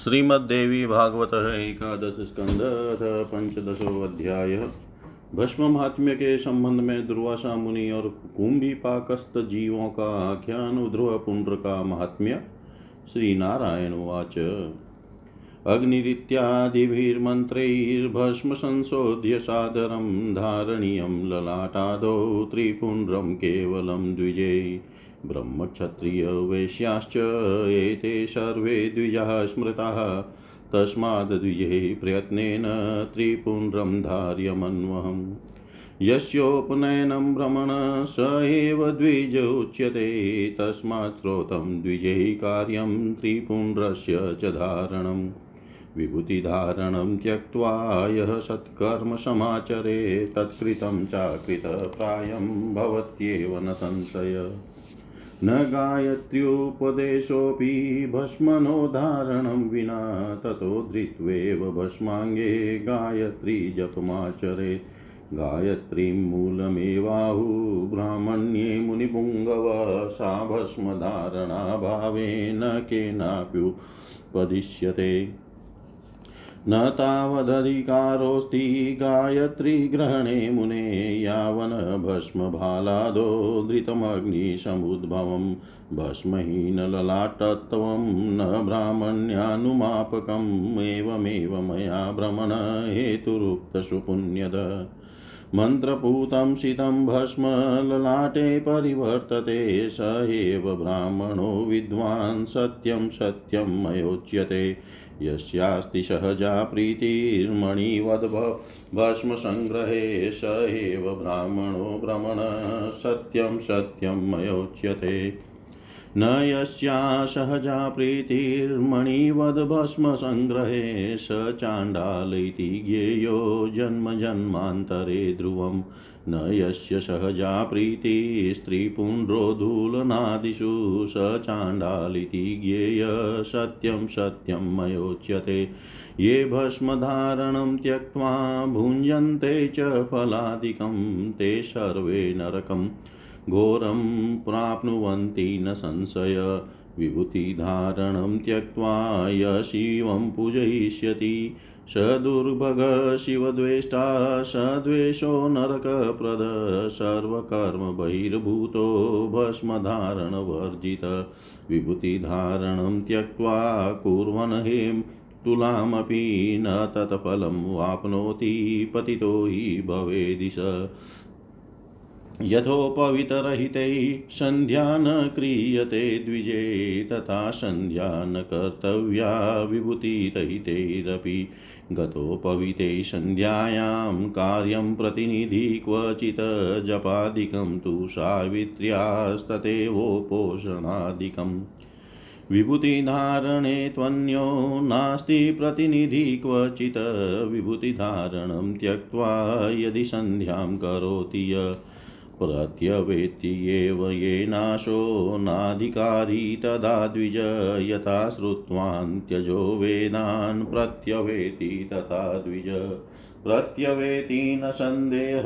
श्रीमद्देवी भागवत एकादश स्कंद पंचदशो अध्याय भस्म महात्म्य के संबंध में दुर्वासा मुनि और कुंभी पाकस्त जीवों का आख्यान ध्रुव पुंड्र का महात्म्य श्री नारायण उवाच। अग्निरित्यादिभिर्मन्त्रैर्भस्म संशोध्य सादरं धारणीयं ललाटादौ त्रिपुण्ड्रं केवलं द्विजै। ब्रह्मक्षत्रियवैश्याश्च एते सर्वे द्विजाः स्मृताः। तस्माद्द्विजैः प्रयत्नेन त्रिपुण्ड्रं धार्यमन्वहम् यस्योपनयनं भ्रमण स एव द्विज उच्यते। तस्मात् श्रोतं द्विजैः कार्यं त्रिपुण्ड्रस्य च धारणम्। विभूतिधारणं त्यक्त्वा यः सत्कर्म समाचरे, तत्कृतं चाकृतप्रायं भवत्येव न संशय। न गायत्र्युपदेशोऽपि भस्मनोदाहरणं विना ततो धृत्वेव भस्माङ्गे गायत्री जपमाचरे। गायत्रीं मूलमेवाहु, ब्राह्मण्ये मुनिपुङ्गव, सा भस्मधारणाभावेन केनाप्युपदिश्यते। न तावदधिकारोऽस्ति गायत्रीग्रहणे मुने यावन् भस्मभालादो धृतमग्निसमुद्भवं भस्महीनललाटत्वं न ब्राह्मण्यानुमापकम् एवमेव मया भ्रमण हेतुरुक्तसुपुण्यद। मन्त्रपूतं शितं भस्म ललाटे परिवर्तते, स एव ब्राह्मणो विद्वान् सत्यं सत्यं मयोच्यते यस्यास्ति सहजा प्रीतिर्मणिवद्भस्मसङ्ग्रहे स एव ब्राह्मणो भ्रमण सत्यं सत्यं मयोच्यते। न यस्या सहजा प्रीतिर्मणिवद्भस्मसङ्ग्रहे स चाण्डाल इति ज्ञेयो जन्मजन्मान्तरे ध्रुवम्। न यस्य सहजा प्रीतिस्त्रीपुण्ड्रोधूलनादिषु स चाण्डालिति ज्ञेय सत्यं सत्यं मयोच्यते। ये भस्मधारणं त्यक्त्वा भुञ्जन्ते च फलादिकं, ते सर्वे नरकं। घोरं प्राप्नुवन्ति न संशय। विभूतिधारणं त्यक्त्वा य शिवं पूजयिष्यति। स दुर्भग शिवद्वेष्टा स द्वेषो नरकप्रद, सर्वकर्मबहिर्भूतो भस्मधारणवर्जित। विभूतिधारणं त्यक्त्वा कुर्वन् हेम तुलामपि न तत्फलं वाप्नोति पतितो हि भवेदिश। यथोपवितरहितैः सन्ध्या न क्रियते द्विजे, तथा सन्ध्या न कर्तव्या विभूतिरहितैरपि। गतोपविते सन्ध्यायां कार्यं प्रतिनिधि क्वचित् जपादिकं तु सावित्र्यास्तथैवोपोषणादिकम् विभूतिधारणे त्वन्यो नास्ति प्रतिनिधि क्वचित्। विभूतिधारणं त्यक्त्वा यदि सन्ध्यां करोति य प्रत्यवेत्येव येनाशो नाधिकारी तदा द्विज यथा श्रुत्वान्त्यजो वेदान् प्रत्यवेति तथा द्विज। प्रत्यवेति न सन्देह,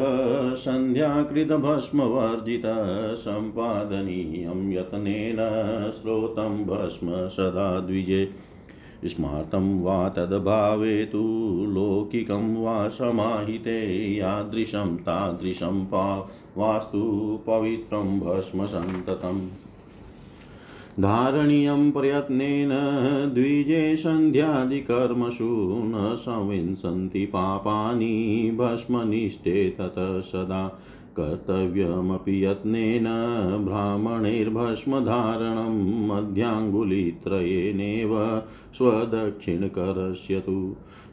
सन्ध्याकृतभस्मवर्जितः सम्पादनीयं यत्नेन श्रोतं भस्म सदा द्विजे। स्मार्तं वा तद्भावे तु लौकिकं वा समाहिते, यादृशं तादृशं पा वास्तु पवित्रं भस्मसन्ततम्। धारणीयं प्रयत्नेन द्विजे सन्ध्यादिकर्मसु न संविंसन्ति पापानि भस्मनिष्ठे ततः सदा। कर्तव्यमपि यत्नेन ब्राह्मणैर्भस्मधारणं मध्याङ्गुलित्रयेणेव स्वदक्षिणकरस्य तु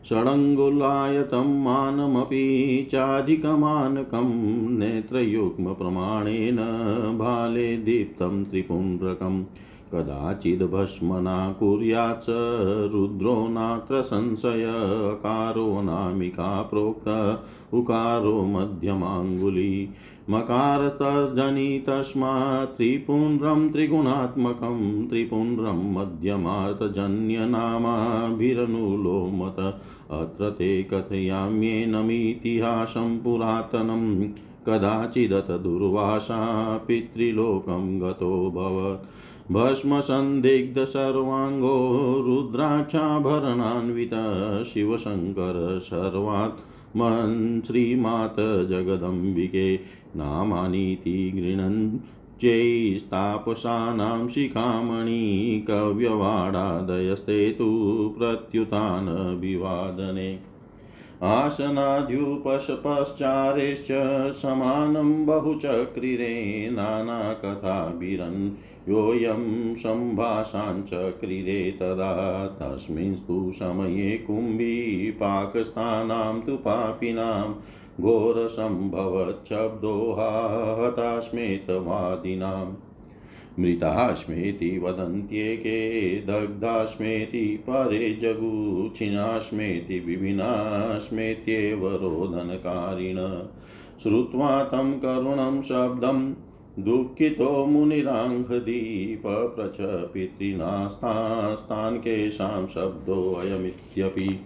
षडङ्गुलायतं मानमपि चाधिकमानकं नेत्रयुग्मप्रमाणेन भाले दीप्तं त्रिपुण्ड्रकम् कदाचिद्भस्मना कुर्यात् रुद्रो नात्र संशय कारो नामिका प्रोक्त, उकारो मध्यमाङ्गुली, मकारतर्जनी तस्मात् त्रिपुण्ड्रं त्रिगुणात्मकं, त्रिपुण्ड्रं मध्यमार्तजन्यनामाभिरनुलोमत, अत्र ते कथयाम्येनमितिहासं पुरातनं, कदाचिदत दुर्वासा पितृलोकं गतो भवत् भस्मसन्दिग्ध सर्वाङ्गो रुद्राक्षाभरणान्वितः शिवशङ्कर सर्वात्मन् श्रीमात जगदम्बिके नामानीति गृणन् चैस्तापसानां शिखामणि कव्यवाडादयस्ते तु प्रत्युतानभिवादने। आसनाद्युपशपश्चारेश्च समानं बहुचक्रिरे नानाकथाभिरन् योऽयं सम्भाषाञ्चक्रिरे तदा तस्मिंस्तु समये कुम्भी पाकस्थानां तु पापिनां घोरसम्भवच्छब्दोहाहतास्मेतवादिनाम् मृतास्मेति वदन्त्येके दग्धास्मेति परे जगूछिनास्मेति विभिन्नास्मेत्येव रोदनकारिण। श्रुत्वा तं करुणं शब्दं दुःखितो मुनिराङ्घदीपप्रच पितृनास्तास्तान् केषां शब्दोऽयमित्यपि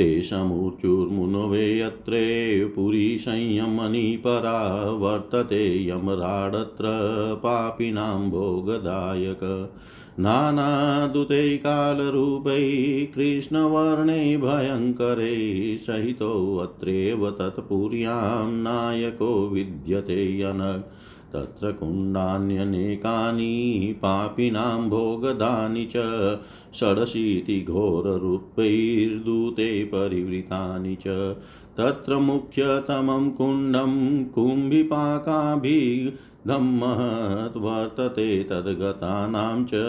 तेषामूर्चुर्मुनवे यत्रे पुरी संयमनी परा वर्तते यमराडत्र पापिनां भोगदायक। नानादुते कालरूपै कृष्णवर्णे भयङ्करे सहितोऽत्रेव तत्पुर्यां नायको विद्यते यनक् तत्र कुण्डान्यनेकानि पापिनां भोगदानि च षडशीतिघोररूपैर्दूते परिवृतानि च। तत्र मुख्यतमं कुण्डं कुम्भिपाकाभिधम्महद्वर्तते तद्गतानां च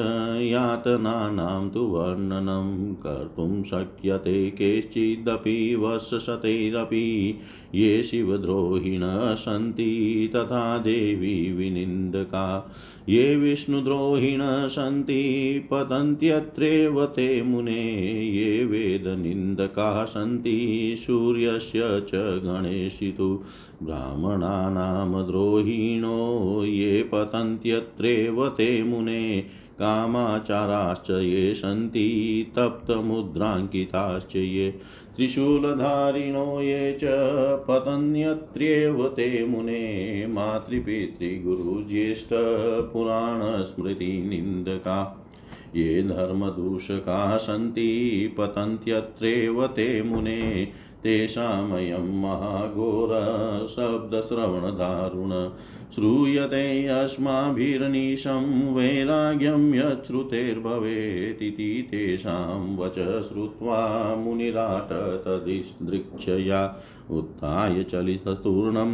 यातनानां तु वर्णनं कर्तुं शक्यते केश्चिदपि वर्षशतैरपि ये शिवद्रोहिणः सन्ति तथा देवी विनिन्दका ये विष्णुद्रोहिणः सन्ति, पतन्त्यत्रैव ते मुने। ये वेदनिन्दकाः सन्ति, सूर्यस्य च गणेशितु। ब्राह्मणानां द्रोहिणो, ये पतन्त्यत्रैव ते मुने। कामाचाराश्च ये सन्ति, तप्तमुद्राङ्किताश्च ये त्रिशूलधारिणो ये च पतन्यत्र्येव ते मुने मातृपितृगुरुज्येष्ठपुराणस्मृतिनिन्दका। ये धर्मदूषकाः सन्ति पतन्त्यत्रेव ते मुने तेषामयं महाघोरशब्दश्रवणदारुण श्रूयते अस्माभिर्निशं वैराग्यं यच्छ्रुतेर्भवेदिति तेषां वच श्रुत्वा मुनिराट तदिदृक्षया उत्थाय चलिततूर्णं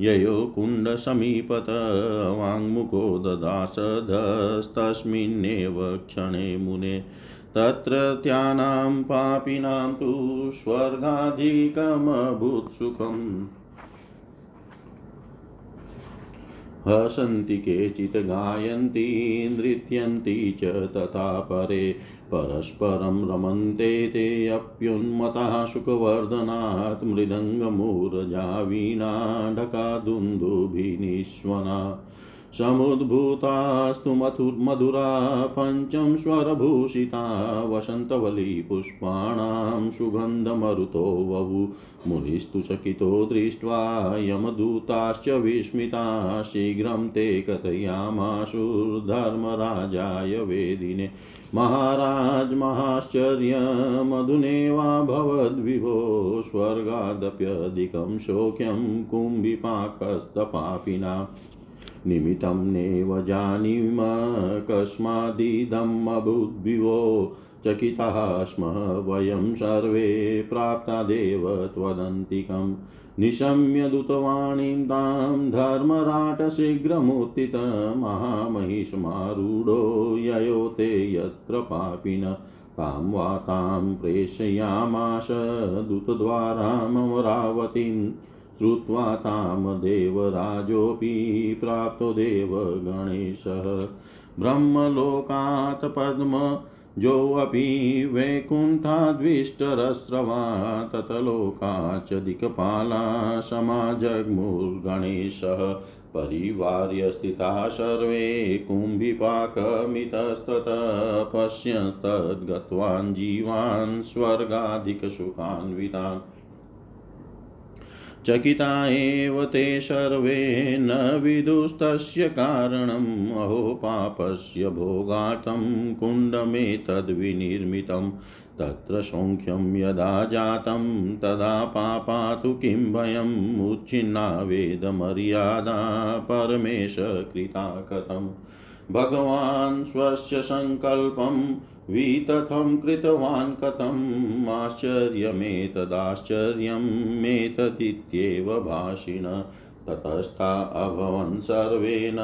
ययो कुण्डसमीपत वाङ्मुखो ददासधस्तस्मिन्नेव क्षणे मुने तत्रत्यानां पापिनां तु स्वर्गाधिकमभूत्सुखम् हसन्ति केचित्, गायन्ति, नृत्यन्ति च तथा परे। परस्परं रमन्ते ते अप्युन्मताः सुखवर्धनात् मृदङ्गमूर्जा वीणा ढकादुन्दुभिनिष्वना समुद्भूतास्तु मधुरा पञ्चं स्वरभूषिता वसन्तवलीपुष्पाणां सुगन्धमरुतो ववु मुनिस्तु चकितो दृष्ट्वा यमदूताश्च विस्मिता। शीघ्रं ते कथयामाशुर्धर्मराजाय वेदिने। महाराज महाश्चर्यमधुनेवाभवद्विभो स्वर्गादप्यधिकं शोक्यं कुम्भिपाकस्तपापिना निमित्तं नेव जानीम कस्मादिदम् अभूद्विवो चकिताः स्म वयं सर्वे प्राप्तादेव त्वदन्तिकम् निशम्य दूतवाणीं तां धर्मराटशीघ्रमुत्थित महामहिषमारूढो ययो ते यत्र पापिन। तां वा तां प्रेषयामाश दूतद्वारामरावतीम् श्रुत्वा तां देवराजोऽपि प्राप्तो देवगणेशः। ब्रह्मलोकात् पद्मजोऽपि वैकुण्ठाद्विष्टरस्रवा ततलोकाच्च दिक्पाला समाजग्मुर्गणेशः। परिवार्य स्थिताः सर्वे कुम्भिपाकमितस्ततः पश्यन्तद्गत्वान् जीवान् स्वर्गाधिकसुखान्वितान्। चकिता एव ते सर्वे न विदुस्तस्य कारणम्। अहो पापस्य भोगार्थं कुण्डमेतद्विनिर्मितम्। तत्र सौख्यं यदा जातं, तदा पापा तु किं भयम्? उच्छिन्ना वेदमर्यादा परमेश कृता कथम् भगवान् स्वस्य सङ्कल्पं वितथं कृतवान् कथम्? आश्चर्यमेतदाश्चर्यमेतदित्येव भाषिण। ततस्था अभवन् सर्वेण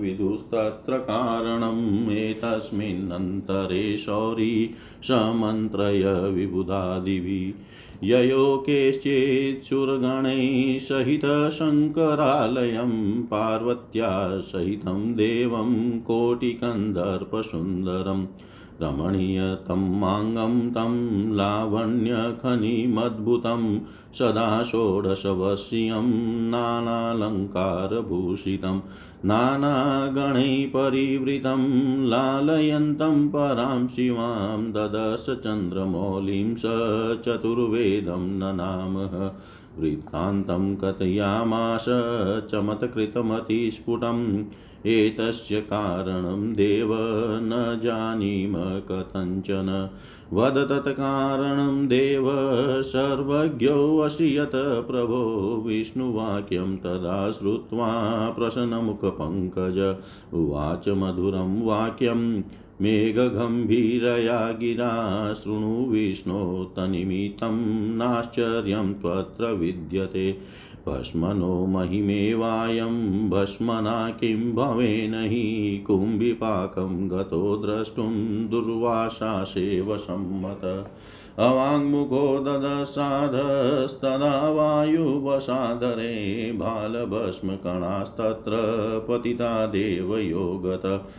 विदुस्तत्र कारणम्। एतस्मिन्नन्तरे शौरी समन्त्रय विबुधादिभिः ययो केश्चित् सुरगणैः सहितशङ्करालयं पार्वत्या सहितं देवं कोटिकन्दर्पसुन्दरम्। रमणीयतमाङ्गं तं लावण्यखनिमद्भुतं, सदा षोडशवश्यं नानालङ्कारभूषितं नानागणैः परिवृतं लालयन्तं परां शिवां ददश चन्द्रमौलिं स चतुर्वेदं ननामः, वृत्तान्तं कथयामास, चमत्कृतमतिस्फुटम् एतस्य कारणं देव न जानीम कथञ्चन। वद तत्कारणं देव सर्वज्ञोऽसि यत् प्रभो। विष्णुवाक्यं तदा श्रुत्वा प्रसन्नमुखपङ्कज उवाच मधुरं वाक्यं, मेघगम्भीरया गिरा। शृणु विष्णो तनिमितं नाश्चर्यं त्वत्र विद्यते। भस्मनो महिमेवायं भस्मना किं भवेन हि कुम्भिपाकं गतो द्रष्टुं दुर्वासासेव सम्मत अवाङ्मुखो ददसाधस्तदा वायुवसादरे बालभस्मकणास्तत्र पतिता देवयोगत।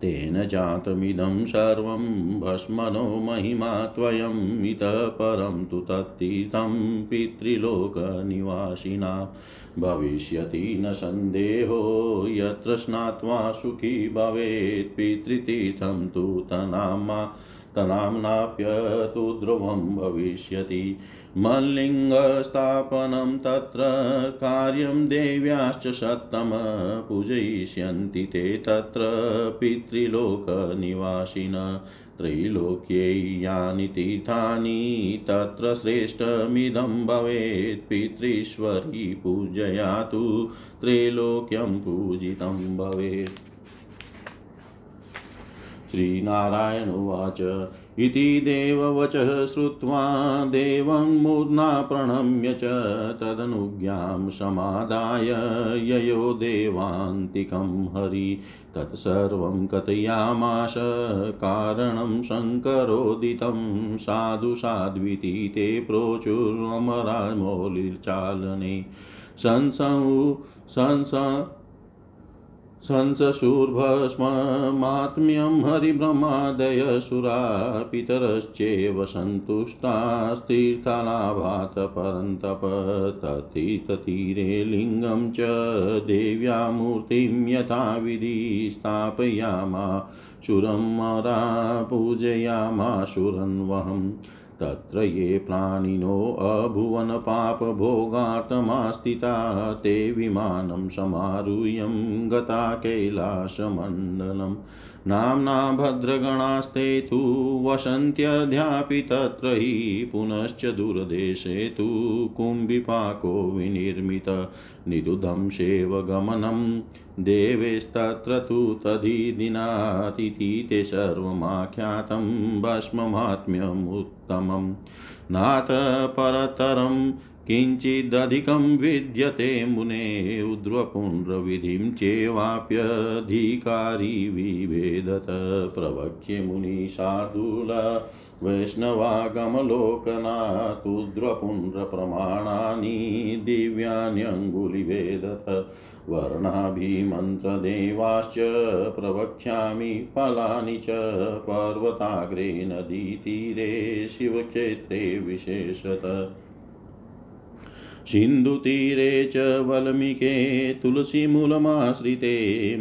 तेन जातमिदं सर्वं भस्मनो महिमा त्वयम् इतः परं तु तत्तीर्थं पितृलोकनिवासिना। भविष्यति न सन्देहो, यत्र स्नात्वा सुखी भवेत् पितृतीर्थं तु तनामा तनाम्नाप्यतु ध्रुवं भविष्यति। मल्लिङ्गस्थापनं तत्र कार्यं देव्याश्च सत्तम पूजयिष्यन्ति ते तत्र पितृलोकनिवासिन त्रैलोक्ये यानि तीर्थानि तत्र श्रेष्ठमिदं भवेत् पितृश्वरी पूजया तु त्रैलोक्यं पूजितं भवेत्। श्रीनारायण उवाच। इति देववचः श्रुत्वा देवं मूर्ना प्रणम्य च तदनुज्ञां समादाय ययो देवान्तिकं हरि। तत्सर्वं कथयामाश कारणं शङ्करोदितं। साधु साध्विति ते प्रोचुरमरामौलिर्चालने संसौ संस संसशूर्भस्ममात्म्यं हरिब्रह्मादयसुरा पितरश्चेव सन्तुष्टास्तीर्थलाभात् परन्तप ततीततीरे लिङ्गं च देव्या मूर्तिं यथाविधि स्थापयामा शुरमरा पूजयामाशुरन्वहम् तत्र ये प्राणिनोऽभुवन् पापभोगात्मास्थिता ते विमानं समारुह्यं गता कैलासमण्डलम्। नाम्ना भद्रगणास्ते तु वसन्त्यध्यापि तत्र हि पुनश्च दूरदेशे तु कुम्भिपाको विनिर्मित निरुधं सेवगमनं देवेस्तत्र तु तदिदिनातिथि ते सर्वमाख्यातं भस्ममात्म्यमुत्तमं। नाथ परतरं किञ्चिदधिकं विद्यते मुने उद्रपुण्ड्रविधिं चेवाप्यधिकारी विभेदत प्रवक्ष्ये मुनिशार्दूल वैष्णवागमलोकनातुद्रपुण्ड्रप्रमाणानि दिव्यान्यङ्गुलिवेदत, वर्णाभिमन्त्रदेवाश्च प्रवक्ष्यामि फलानि च पर्वताग्रे नदीतीरे शिवक्षेत्रे विशेषत। सिन्धुतीरे च वल्मीके तुलसीमूलमाश्रिते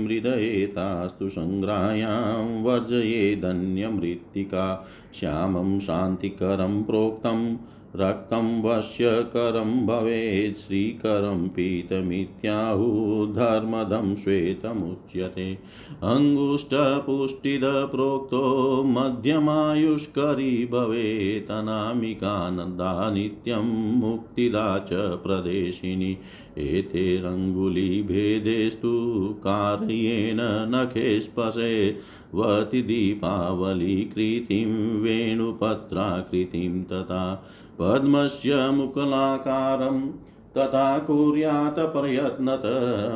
मृदयेतास्तु सङ्ग्रायां वर्जयेदन्यमृत्तिका श्यामं शान्तिकरं प्रोक्तं रक्तं वश्यकरं भवेत्, श्रीकरं पीतमित्याहुधर्मदं श्वेतमुच्यते। अङ्गुष्ठपुष्टिद प्रोक्तो मध्यमायुष्करी भवेत्, अनामिकानन्दा नित्यं मुक्तिदा च प्रदेशिनी। एतेरङ्गुलीभेदेस्तु कार्येण नखे स्पशे वति दीपावलीकृतिं वेणुपत्राकृतिं तथा पद्मस्य मुकलाकारं तथा कुर्यात् प्रयत्नत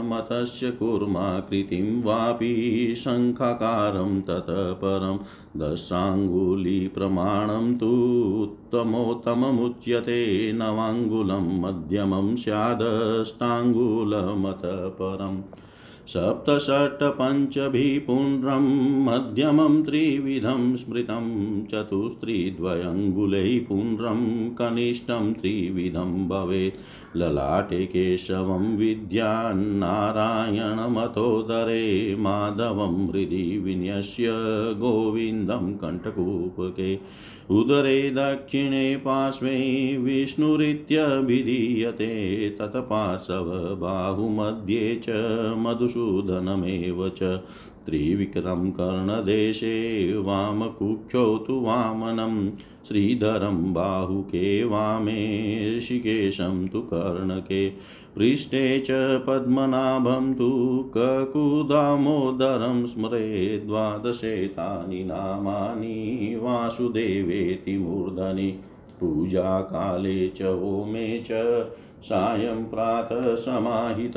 मतस्य कुर्माकृतिं वापि शङ्खाकारं ततः परं दशाङ्गुलिप्रमाणं तु उत्तमोत्तममुच्यते नवाङ्गुलं मध्यमं स्यादष्टाङ्गुलमतः परम् सप्तषट्पञ्चभिपुण्ड्रं मध्यमं त्रिविधं स्मृतं चतुस्त्रिद्वयङ्गुलैः पुण्ड्रं कनिष्ठं त्रिविधं भवेत्। ललाटे केशवं विद्यान्नारायणमतोदरे माधवं हृदि विन्यस्य गोविन्दं कण्ठकूपके उदरे दक्षिणे पार्श्वे विष्णुरित्यभिधीयते तत्पार्श्वबाहुमध्ये च मधुसूदनमेव च। त्रिविक्रं कर्णदेशे वामकुक्षौ तु वामनं, श्रीधरं बाहुके वामे ऋषिकेशं तु कर्णके। पृष्ठे च पद्मनाभं तु ककुदामोदरं स्मरे द्वादशेतानि नामानि वासुदेवेति मूर्धनि। पूजाकाले च होमे च सायं प्रातः समाहित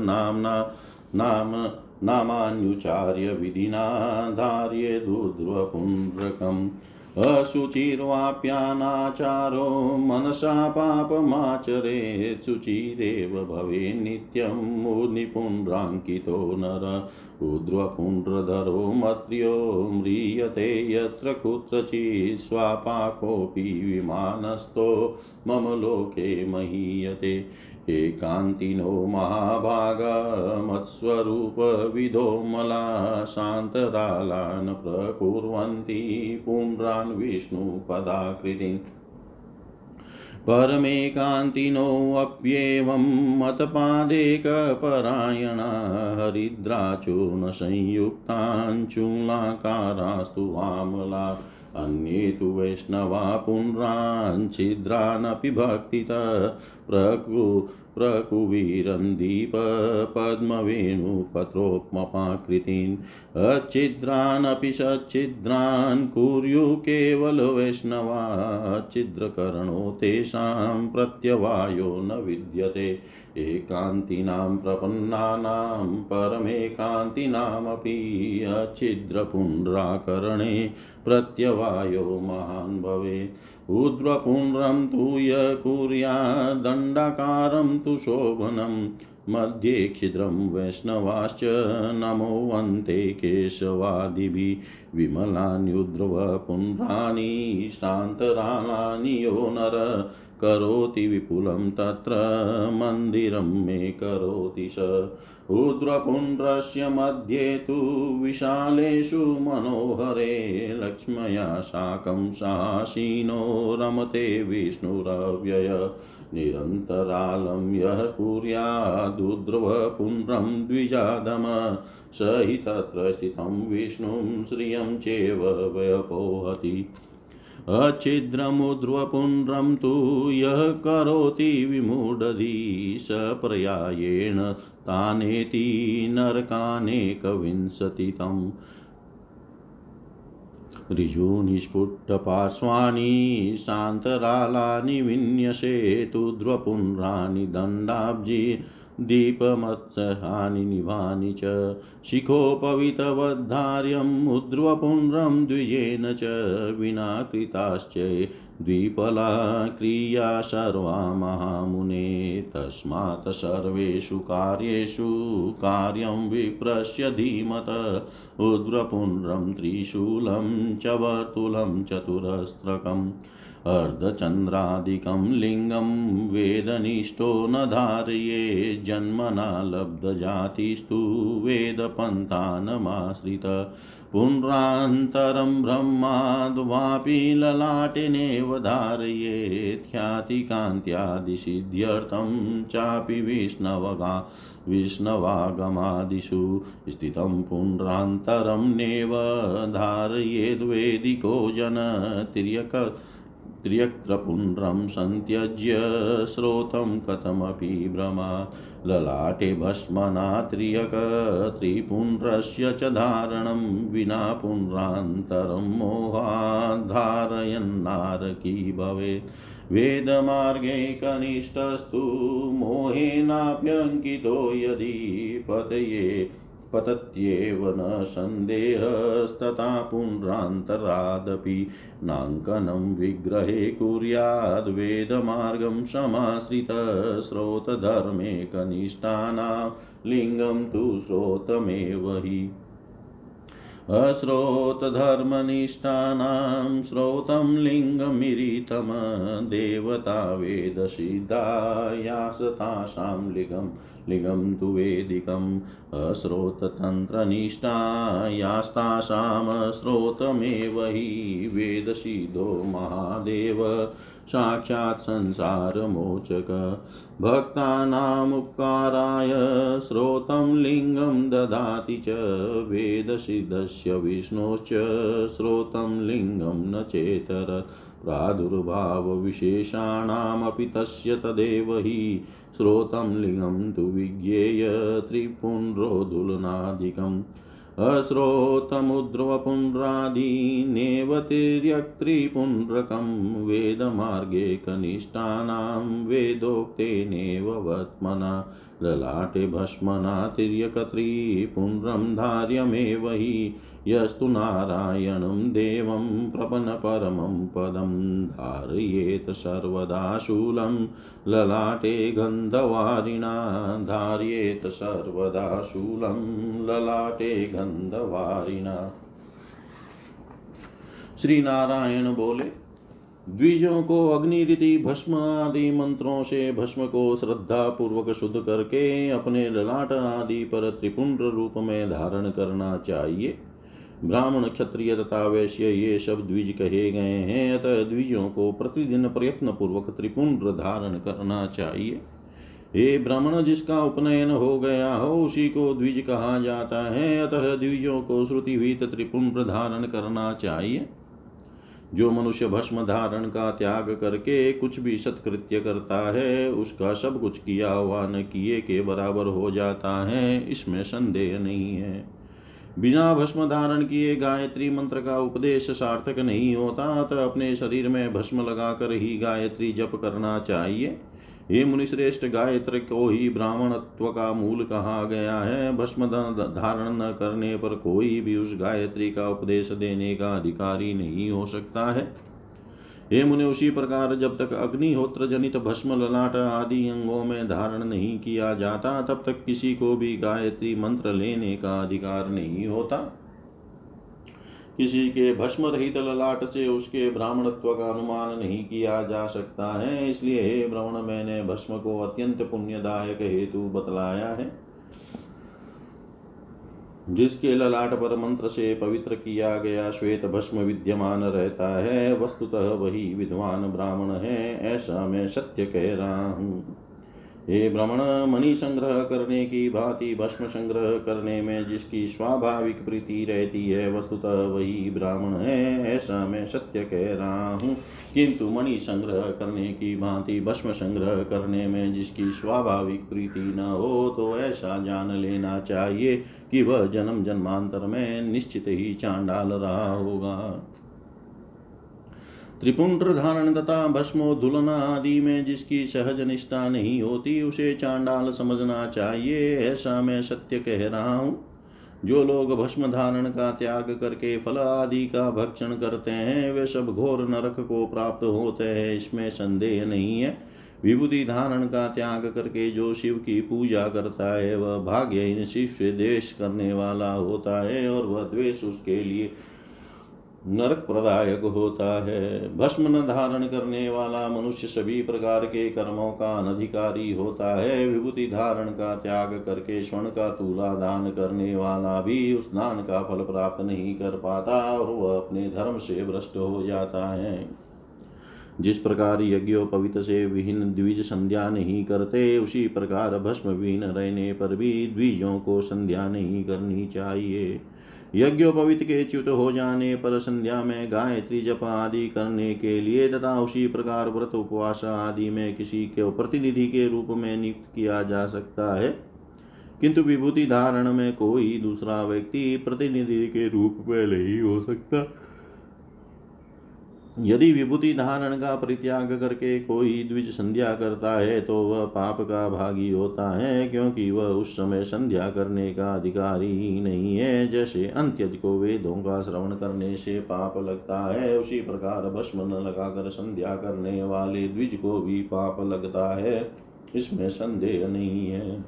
नाम्ना नाम नामान्युचार्य विधिना धार्ये दुर्ध्वपुण्ड्रकम् अशुचिर्वाप्यानाचारो मनसा पापमाचरेत् शुचिरेव भवे नित्यं निपुण्राङ्कितो नर। ऊर्ध्वपुण्ड्रधरो मत्र्यो म्रियते यत्र कुत्रचित् स्वापाकोऽपि विमानस्थो मम लोके महीयते। एकान्तिनो महाभागमत्स्वरूपविदो मला शान्तरालान् प्रकुर्वन्ति पुण्ड्रान् विष्णुपदाकृतिम् परमेकान्तिनोऽप्येवं मतपादेकपरायणा हरिद्राचूर्णसंयुक्ताञ्चूलाकारास्तु वामला अन्ये तु वैष्णवा पुण्ड्रान् छिद्रानपि भक्तितः प्रकु प्रकुवीरन्दीप पद्मवेणुपत्रोपमाकृतीन् अच्छिद्रानपि सच्छिद्रान् कुर्यु केवलवैष्णवाच्छिद्रकरणो तेषां प्रत्यवायो न विद्यते। एकान्तिनां प्रपन्नानां परमेकान्तिनामपि अच्छिद्रपुण्ड्राकरणे प्रत्यवायो महान् भवेत्। ऊर्ध्वपुण्ड्रं तु य कुर्यादण्डाकारं तु शोभनं, मध्ये क्षिद्रं वैष्णवाश्च नमोऽन्ते केशवादिभिः विमलान्युद्रवपुण्ड्राणि शान्तराणानि यो नर करोति विपुलं तत्र मन्दिरं मे करोति स। ऊर्ध्वपुण्ड्रस्य मध्ये तु विशालेषु मनोहरे लक्ष्म्या साकं सासीनो रमते विष्णुरव्यय। निरन्तरालं यः कुर्यादुद्ध्रवपुण्ड्रं द्विजादम। स हि तत्र स्थितं विष्णुं श्रियं चेव व्यपोहति। अच्छिद्रमुद्रपुण्ड्रं तु यः करोति विमूढधी स पर्यायेण तानेति नरकानेकविंशतितम्। ऋजूनिस्फुटपार्श्वानि शान्तरालानि विन्यसेतुध्वपुण्ड्राणि दण्डाब्जी दीपमत्सहानि निभानि च शिखोपवितवद्धार्यम् उद्ध्वपुण्ड्रं द्विजेन च विना कृताश्च द्विपला क्रिया सर्वा महामुने तस्मात् सर्वेषु कार्येषु कार्यं विप्रस्य धीमत उद्ध्वपुण्ड्रं त्रिशूलं च वर्तुलं चतुरस्त्रकम् अर्धचन्द्रादिकं लिङ्गं वेदनिष्ठो न धारये जन्मना लब्धजातिस्तु वेदपन्थानमाश्रित। पुनरान्तरं ब्रह्माद्वापि ललाटिनेव धारयेत्ख्यातिकान्त्यादिसिद्ध्यर्थं चापि विष्णवगा विष्णवागमादिषु। स्थितं पुनरान्तरं नेव धारयेद्वेदिको जन तिर्यक त्र्यत्र पुण्ड्रं सन्त्यज्य स्रोतं कथमपि भ्रमा ललाटे भस्मना त्र्यक त्रिपुण्ड्रस्य च धारणं विना पुण्ड्रान्तरं मोहाद्धारयन्नारकी भवेत्। वेदमार्गे कनिष्ठस्तु मोहेनाप्यङ्कितो यदि पतये पतत्येव न सन्देहस्तथा पुनरान्तरादपि नाङ्कनं विग्रहे कुर्याद्वेदमार्गं समाश्रितस्रोतधर्मे कनिष्ठानां लिङ्गं तु स्रोतमेव हि अश्रोतधर्मनिष्ठानां श्रोतं लिङ्गमिरितम देवता वेदसिद्धायासतासां लिङ्गं लिङ्गं तु वेदिकम्। अश्रोततन्त्रनिष्ठायास्तासां श्रोतमेव हि वेदसिद्धो महादेव। साक्षात् संसारमोचक। भक्तानामुपकाराय श्रोतं लिङ्गं ददाति च वेदसिद्धस्य विष्णोश्च। श्रोतं लिङ्गं न चेतरत् प्रादुर्भावविशेषाणामपि तस्य तदेव हि। श्रोतं लिङ्गं तु विज्ञेय त्रिपुण्ड्रोदुलनादिकम्। अश्रोतमुद्रवपुण्ड्रादीनेव तिर्यक्त्रिपुण्ड्रकं वेदमार्गे कनिष्ठानां वेदोक्तेनेव वत्मना ललाटे भस्मना तिर्यकत्रिपुण्ड्रं धार्यमेव हि। यस्तु नारायणं देवं प्रपन्नपरमं पदं धारयेत् सर्वदा शूलं। ललाटे गन्धवारिणा धार्येत् सर्वदा शूलं। ललाटे गन्धवारिणा। श्री नारायण बोले द्विजों को अग्नि रीति भस्म आदि मंत्रों से भस्म को श्रद्धा पूर्वक शुद्ध करके अपने ललाट आदि पर त्रिपुंड रूप में धारण करना चाहिए। ब्राह्मण, क्षत्रिय तथा वैश्य, ये सब द्विज कहे गए हैं, अतः द्विजों को प्रतिदिन प्रयत्न पूर्वक त्रिपुंड धारण करना चाहिए। हे ब्राह्मण, जिसका उपनयन हो गया हो, उसी को द्विज कहा जाता है। अतः द्विजों को श्रुति हुई त्रिपुंड धारण करना चाहिए। जो मनुष्य भस्म धारण का त्याग करके कुछ भी सत्कृत्य करता है, उसका सब कुछ किया हुआ न किए के बराबर हो जाता है, इसमें संदेह नहीं है। बिना भस्म धारण किए गायत्री मंत्र का उपदेश सार्थक नहीं होता तो अपने शरीर में भस्म लगाकर ही गायत्री जप करना चाहिए। हे मुनिश्रेष्ठ गायत्र, को ही ब्राह्मणत्व का मूल कहा गया है। भस्म धारण न करने पर कोई भी उस गायत्री का उपदेश देने का अधिकारी नहीं हो सकता है। हे मुनि, उसी प्रकार जब तक अग्निहोत्र जनित भस्म, ललाट आदि अंगों में धारण नहीं किया जाता, तब तक किसी को भी गायत्री मंत्र लेने का अधिकार नहीं होता। किसी के भस्म रहित ललाट से उसके ब्राह्मणत्व का अनुमान नहीं किया जा सकता है। इसलिए हे ब्राह्मण, मैंने भस्म को अत्यंत पुण्यदायक हेतु बतलाया है। जिसके ललाट पर मंत्र से पवित्र किया गया श्वेत भस्म विद्यमान रहता है, वस्तुतः वही विद्वान ब्राह्मण है, ऐसा मैं सत्य कह रहा हूँ। हे ब्रह्मण मणि संग्रह करने की भांति भस्म संग्रह करने में जिसकी स्वाभाविक प्रीति रहती है, वस्तुतः वही ब्राह्मण है, ऐसा मैं सत्य कह रहा हूँ। किंतु मणि संग्रह करने की भांति भस्म संग्रह करने में जिसकी स्वाभाविक प्रीति न हो तो ऐसा जान लेना चाहिए कि वह जन्म जन्मांतर में निश्चित ही चांडाल रहा होगा। त्रिपुंड्र धारण तथा भस्मोधुलन आदि में जिसकी सहज निष्ठा नहीं होती, उसे चांडाल समझना चाहिए। ऐसा मैं सत्य कह रहा हूँ। जो लोग भस्म धारण का त्याग करके फल आदि का भक्षण करते हैं, वे सब घोर नरक को प्राप्त होते हैं। इसमें संदेह नहीं है। विभूति धारण का त्याग करके जो शिव की पूजा करता है, वह भाग्य इन शिव से द्वेष करने वाला होता है और वह द्वेष उसके लिए नरक प्रदायक होता है। भस्म न धारण करने वाला मनुष्य सभी प्रकार के कर्मों का अनधिकारी होता है। विभूति धारण का त्याग करके स्वर्ण का तूला दान करने वाला भी उस दान का फल प्राप्त नहीं कर पाता और वह अपने धर्म से भ्रष्ट हो जाता है। जिस प्रकार यज्ञोपवित से विहीन द्विज संध्या नहीं करते, उसी प्रकार भस्म विहीन रहने पर भी द्विजों को संध्या नहीं करनी चाहिए। यज्ञोपवित के च्युत हो जाने पर संध्या में गायत्री जप आदि करने के लिए तथा उसी प्रकार व्रत उपवास आदि में किसी के प्रतिनिधि के रूप में नियुक्त किया जा सकता है। किंतु विभूति धारण में कोई दूसरा व्यक्ति प्रतिनिधि के रूप में नहीं हो सकता। यदि विभूति धारण का परित्याग करके कोई द्विज संध्या करता है तो वह पाप का भागी होता है, क्योंकि वह उस समय संध्या करने का अधिकारी ही नहीं है। जैसे अंत्यज को वेदों का श्रवण करने से पाप लगता है, उसी प्रकार भस्म न लगाकर संध्या करने वाले द्विज को भी पाप लगता है। इसमें संदेह नहीं है।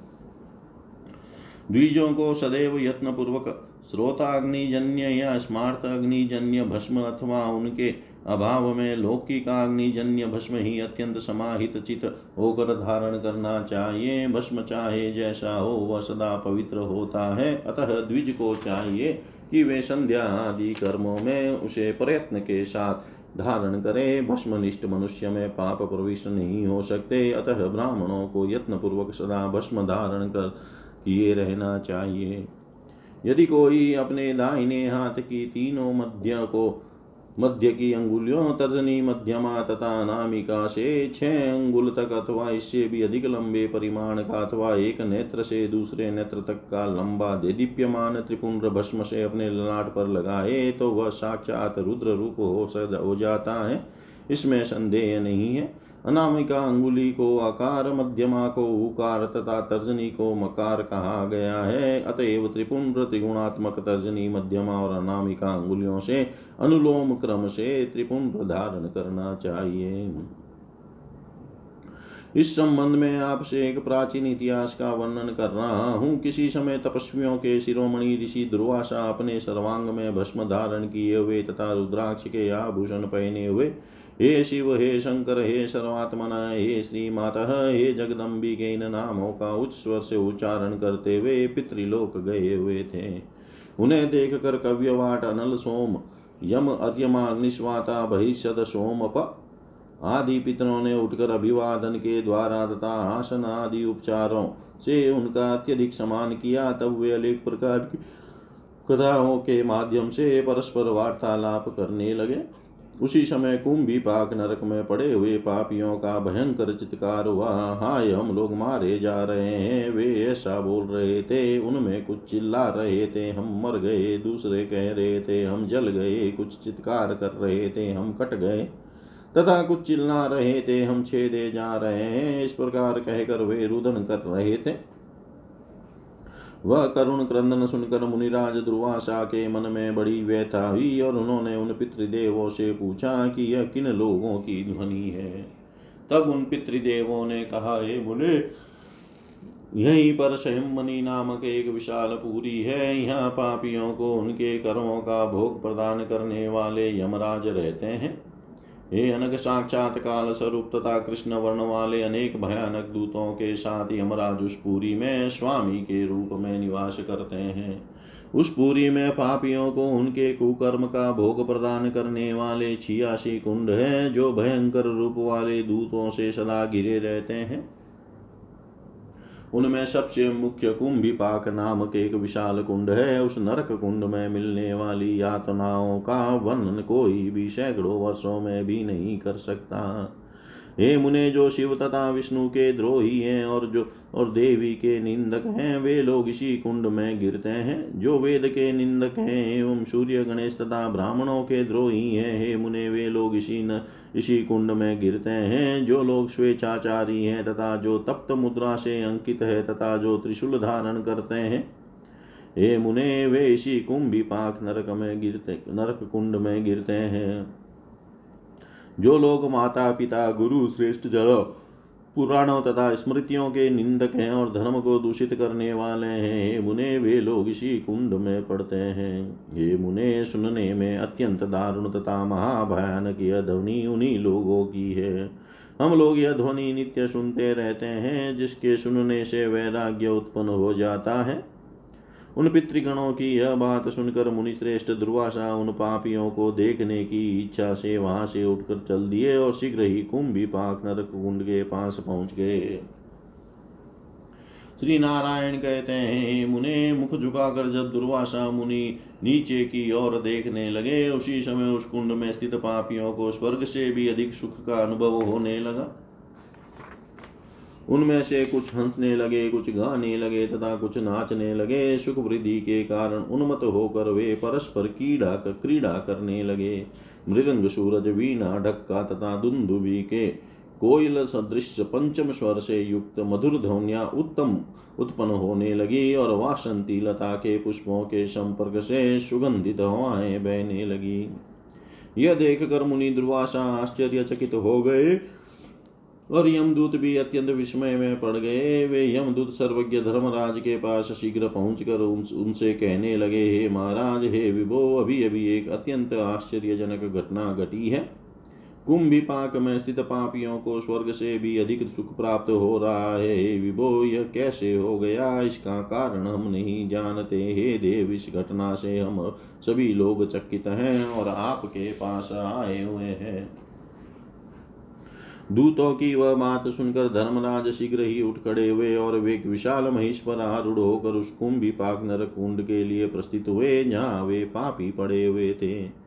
द्विजों को सदैव यत्न पूर्वक श्रोताग्निजन्य या स्मार्त अग्निजन्य भस्म अथवा उनके अभाव में लौकिक अग्निजन्य भस्म ही अत्यंत समाहित चित होकर धारण करना चाहिए। भस्म चाहे जैसा हो, वह सदा पवित्र होता है। अतः द्विज को चाहिए कि वे संध्या आदि कर्मों में उसे प्रयत्न के साथ धारण करे। भस्मनिष्ठ मनुष्य में पाप प्रविष्ट नहीं हो सकते। अतः ब्राह्मणों को यत्न पूर्वक सदा भस्म धारण कर किए रहना चाहिए। यदि कोई अपने दाहिने हाथ की तीनों मध्य को मध्य की अंगुलियों तर्जनी मध्यमा तथा नामिका से छह अंगुल तक अथवा इससे भी अधिक लंबे परिमाण का अथवा एक नेत्र से दूसरे नेत्र तक का लंबा दे दीप्यमान त्रिपुंड भस्म से अपने ललाट पर लगाए तो वह साक्षात रुद्र रूप हो हो जाता है। इसमें संदेह नहीं है। अनामिका अंगुली को आकार मध्यमा को उकार तथा तर्जनी को मकार कहा गया है। अतएव त्रिपुंड त्रिगुणात्मक तर्जनी मध्यमा और अनामिका अंगुलियों से अनुलोम क्रम से त्रिपुंड धारण करना चाहिए। इस संबंध में आपसे एक प्राचीन इतिहास का वर्णन कर रहा हूँ। किसी समय तपस्वियों के शिरोमणि ऋषि दुर्वासा अपने सर्वांग में भस्म धारण किए हुए तथा रुद्राक्ष के आभूषण पहने हुए हे शिव, हे शंकर, हे सर्वात्मन, हे श्री माता हे जगदम्बिके इन नामों का उच्च स्वर से उच्चारण करते हुए पितृलोक गए हुए थे। उन्हें देख कर कव्यवाट अनल सोम, यम अर्यमा अग्निस्वाता सोम प। आदि पितरों ने उठकर अभिवादन के द्वारा तथा आसन आदि उपचारों से उनका अत्यधिक सम्मान किया। तब वे अनेक प्रकार की कथाओं के माध्यम से परस्पर वार्तालाप करने लगे। उसी समय कुंभी पाक नरक में पड़े हुए पापियों का भयंकर चित्कार हुआ। हाय, हम लोग मारे जा रहे हैं। वे ऐसा बोल रहे थे, उनमें कुछ चिल्ला रहे थे। हम मर गए, दूसरे कह रहे थे, हम जल गए, कुछ चित्कार कर रहे थे, हम कट गए। तथा कुछ चिल्ला रहे थे, हम छेदे जा रहे हैं। इस प्रकार कहकर वे रुदन कर रहे थे। वह करुण क्रंदन सुनकर मुनिराज दुर्वासा के मन में बड़ी व्यथा हुई और उन्होंने उन पितृदेवों से पूछा कि यह किन लोगों की ध्वनि है। तब उन पितृदेवों ने कहा, हे मुने, यहीं पर संयमनी नामक एक विशाल पूरी है। यहाँ पापियों को उनके कर्मों का भोग प्रदान करने वाले यमराज रहते हैं। हे अनग साक्षात काल स्वरूप तथा कृष्ण वर्ण वाले अनेक भयानक दूतों के साथ यमराज उस पुरी में स्वामी के रूप में निवास करते हैं। उस पुरी में पापियों को उनके कुकर्म का भोग प्रदान करने वाले छियासी कुंड हैं, जो भयंकर रूप वाले दूतों से सदा घिरे रहते हैं। उनमें सबसे मुख्य कुंभिपाक नामक एक विशाल कुंड है। उस नरक कुंड में मिलने वाली यातनाओं का वर्णन कोई भी सैकड़ों वर्षों में भी नहीं कर सकता। हे मुने, जो शिव तथा विष्णु के द्रोही हैं और जो, और देवी के निंदक हैं, वे लोग इसी कुंड में गिरते हैं। जो वेद के निंदक हैं, एवं सूर्य गणेश तथा ब्राह्मणों के द्रोही हैं, हे मुने, वे लोग इसी न, इसी कुंड में गिरते हैं। जो लोग स्वेच्छाचारी हैं तथा जो तप्त मुद्रा से अंकित है तथा जो त्रिशूल धारण करते हैं, हे मुने, वे इसी कुंभी पाक नरक में गिरते, नरक कुंड में गिरते हैं। जो लोग माता पिता गुरु श्रेष्ठ जल, पुराणों तथा स्मृतियों के निंदक हैं और धर्म को दूषित करने वाले हैं मुने, वे लोग इसी कुंड में पड़ते हैं। ये मुने, सुनने में अत्यंत दारुण तथा महाभयानक यह ध्वनि उन्हीं लोगों की है। हम लोग यह ध्वनि नित्य सुनते रहते हैं, जिसके सुनने से वैराग्य उत्पन्न हो जाता है। उन पितृगणों की यह बात सुनकर मुनिश्रेष्ठ दुर्वासा उन पापियों को देखने की इच्छा से वहाँ से उठकर चल दिए और शीघ्र ही कुंभी पाक नरक कुंड के पास पहुँच गए। श्री नारायण कहते हैं, मुने मुख झुकाकर जब दुर्वासा मुनि नीचे की ओर देखने लगे, उसी समय उस कुंड में स्थित पापियों को स्वर्ग से भी अधिक सुख का अनुभव होने लगा। उनमें से कुछ हंसने लगे कुछ गाने लगे तथा कुछ नाचने लगे। सुख वृद्धि के कारण उन्मत होकर वे परस्पर कीड़ा कर, क्रीड़ा करने लगे। मृदंग सूरज वीणा ढक्का तथा दुंदुबी के कोयल सदृश पंचम स्वर से युक्त मधुर ध्वनिया उत्तम उत्पन्न होने लगी और वासंती लता के पुष्पों के संपर्क से सुगंधित हवाएँ बहने लगी। यह देखकर मुनि दुर्वासा आश्चर्यचकित हो गए। और यमदूत भी अत्यंत विस्मय में पड़ गए। वे यमदूत सर्वज्ञ धर्मराज के पास शीघ्र पहुंचकर उन, उनसे कहने लगे हे महाराज हे विभो अभी अभी एक अत्यंत आश्चर्यजनक घटना घटी है। कुंभी पाक में स्थित पापियों को स्वर्ग से भी अधिक सुख प्राप्त हो रहा है। हे विभो यह कैसे हो गया? इसका कारण हम नहीं जानते। हे देव इस घटना से हम सभी लोग चकित हैं और आपके पास आए हुए हैं। दूतों की वह बात सुनकर धर्मराज शीघ्र ही उठ खड़े हुए और वे विशाल महिष पर आरूढ़ होकर उस कुंभी पाक नर कुंड के लिए प्रस्थित हुए, जहाँ वे पापी पड़े हुए थे।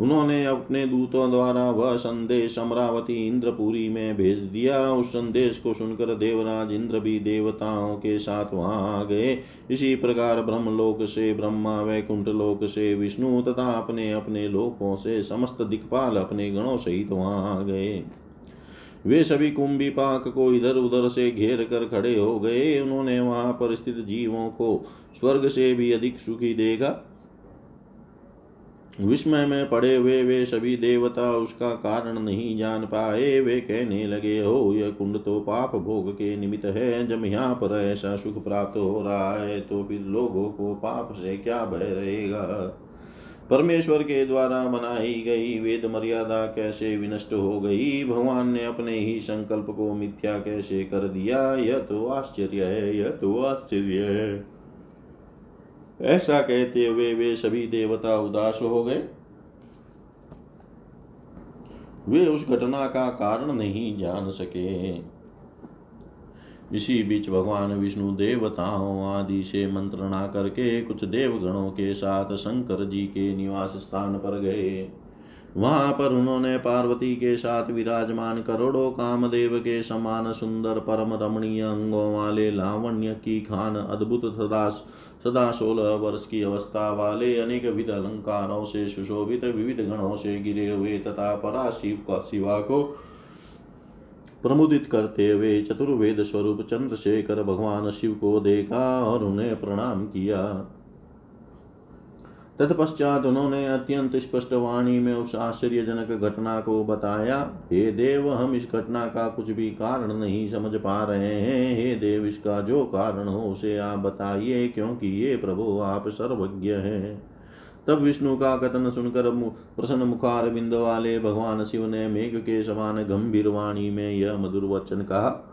उन्होंने अपने दूतों द्वारा वह संदेश अमरावती इंद्रपुरी में भेज दिया। उस संदेश को सुनकर देवराज इंद्र भी देवताओं के साथ वहाँ आ गए। इसी प्रकार ब्रह्मलोक से ब्रह्मा, वैकुंठ लोक से विष्णु तथा अपने अपने लोकों से समस्त दिक्पाल अपने गणों सहित वहाँ आ गए। वे सभी कुंभी पाक को इधर उधर से घेर कर खड़े हो गए। उन्होंने वहाँ पर स्थित जीवों को स्वर्ग से भी अधिक सुखी देगा विस्मय में पड़े हुए वे सभी देवता उसका कारण नहीं जान पाए। वे कहने लगे, हो, यह कुंड तो पाप भोग के निमित्त है। जब यहाँ पर ऐसा सुख प्राप्त हो रहा है तो फिर लोगों को पाप से क्या भय रहेगा? परमेश्वर के द्वारा बनाई गई वेद मर्यादा कैसे विनष्ट हो गई? भगवान ने अपने ही संकल्प को मिथ्या कैसे कर दिया? यह तो आश्चर्य है, यह तो आश्चर्य है। ऐसा कहते हुए वे सभी देवता उदास हो गए। वे उस घटना का कारण नहीं जान सके। इसी बीच भगवान विष्णु देवताओं आदि से मंत्रणा करके कुछ देवगणों के साथ शंकर जी के निवास स्थान पर गए। वहाँ पर उन्होंने पार्वती के साथ विराजमान करोड़ों कामदेव के समान सुंदर परम रमणीय अंगों वाले लावण्य की खान अद्भुत सदा सदा सोलह वर्ष की अवस्था वाले अनेक विध अलंकारों से सुशोभित विविध गणों से गिरे हुए तथा पराशिव का शिवा को प्रमुदित करते हुए चतुर्वेद स्वरूप चंद्रशेखर भगवान शिव को देखा और उन्हें प्रणाम किया। तत्पश्चात उन्होंने अत्यंत स्पष्ट वाणी में उस आश्चर्यजनक घटना को बताया, हे देव, हम इस घटना का कुछ भी कारण नहीं समझ पा रहे हैं। हे देव, इसका जो कारण हो उसे आप बताइए, क्योंकि ये प्रभु आप सर्वज्ञ हैं। तब विष्णु का कथन सुनकर प्रसन्न मुखार बिंद वाले भगवान शिव ने मेघ के समान गंभीर वाणी में यह मधुर वचन कहा,